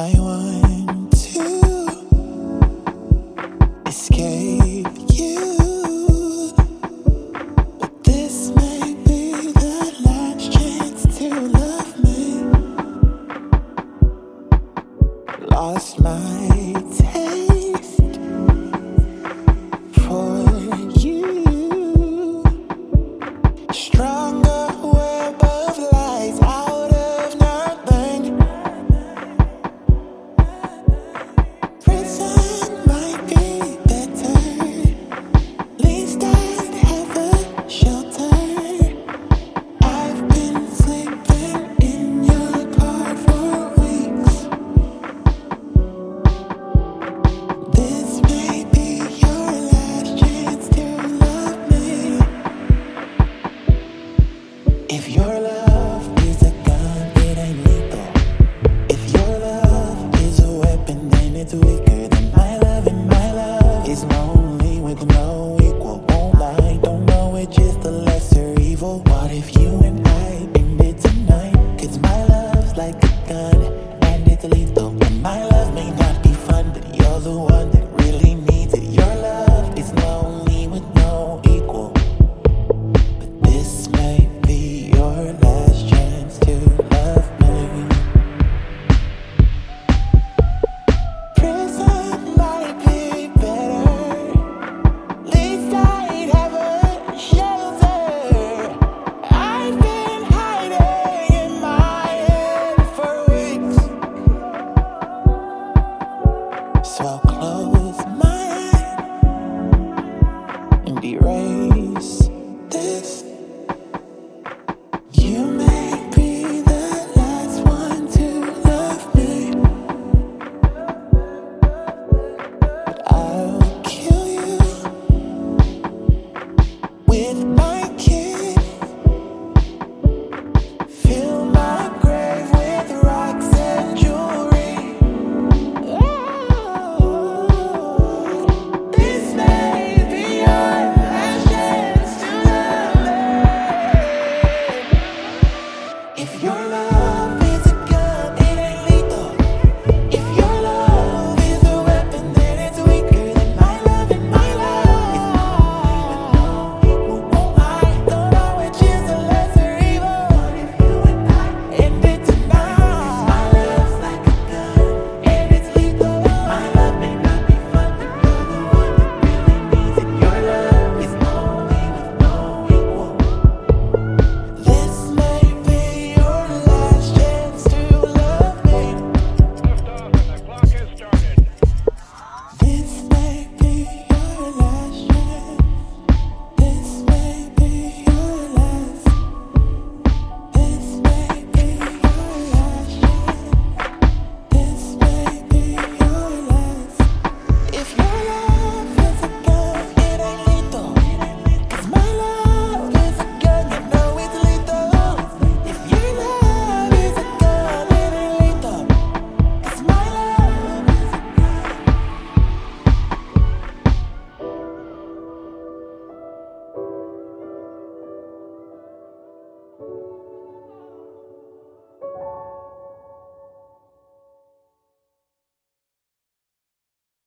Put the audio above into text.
I want to escape you, but this may be the last chance to love me. Lost my taste If your love is a gun, it ain't lethal. If your love is a weapon, then it's weaker than my love, and my love is lonely with no equal. Won't lie, don't know lesser evil. What if you so close.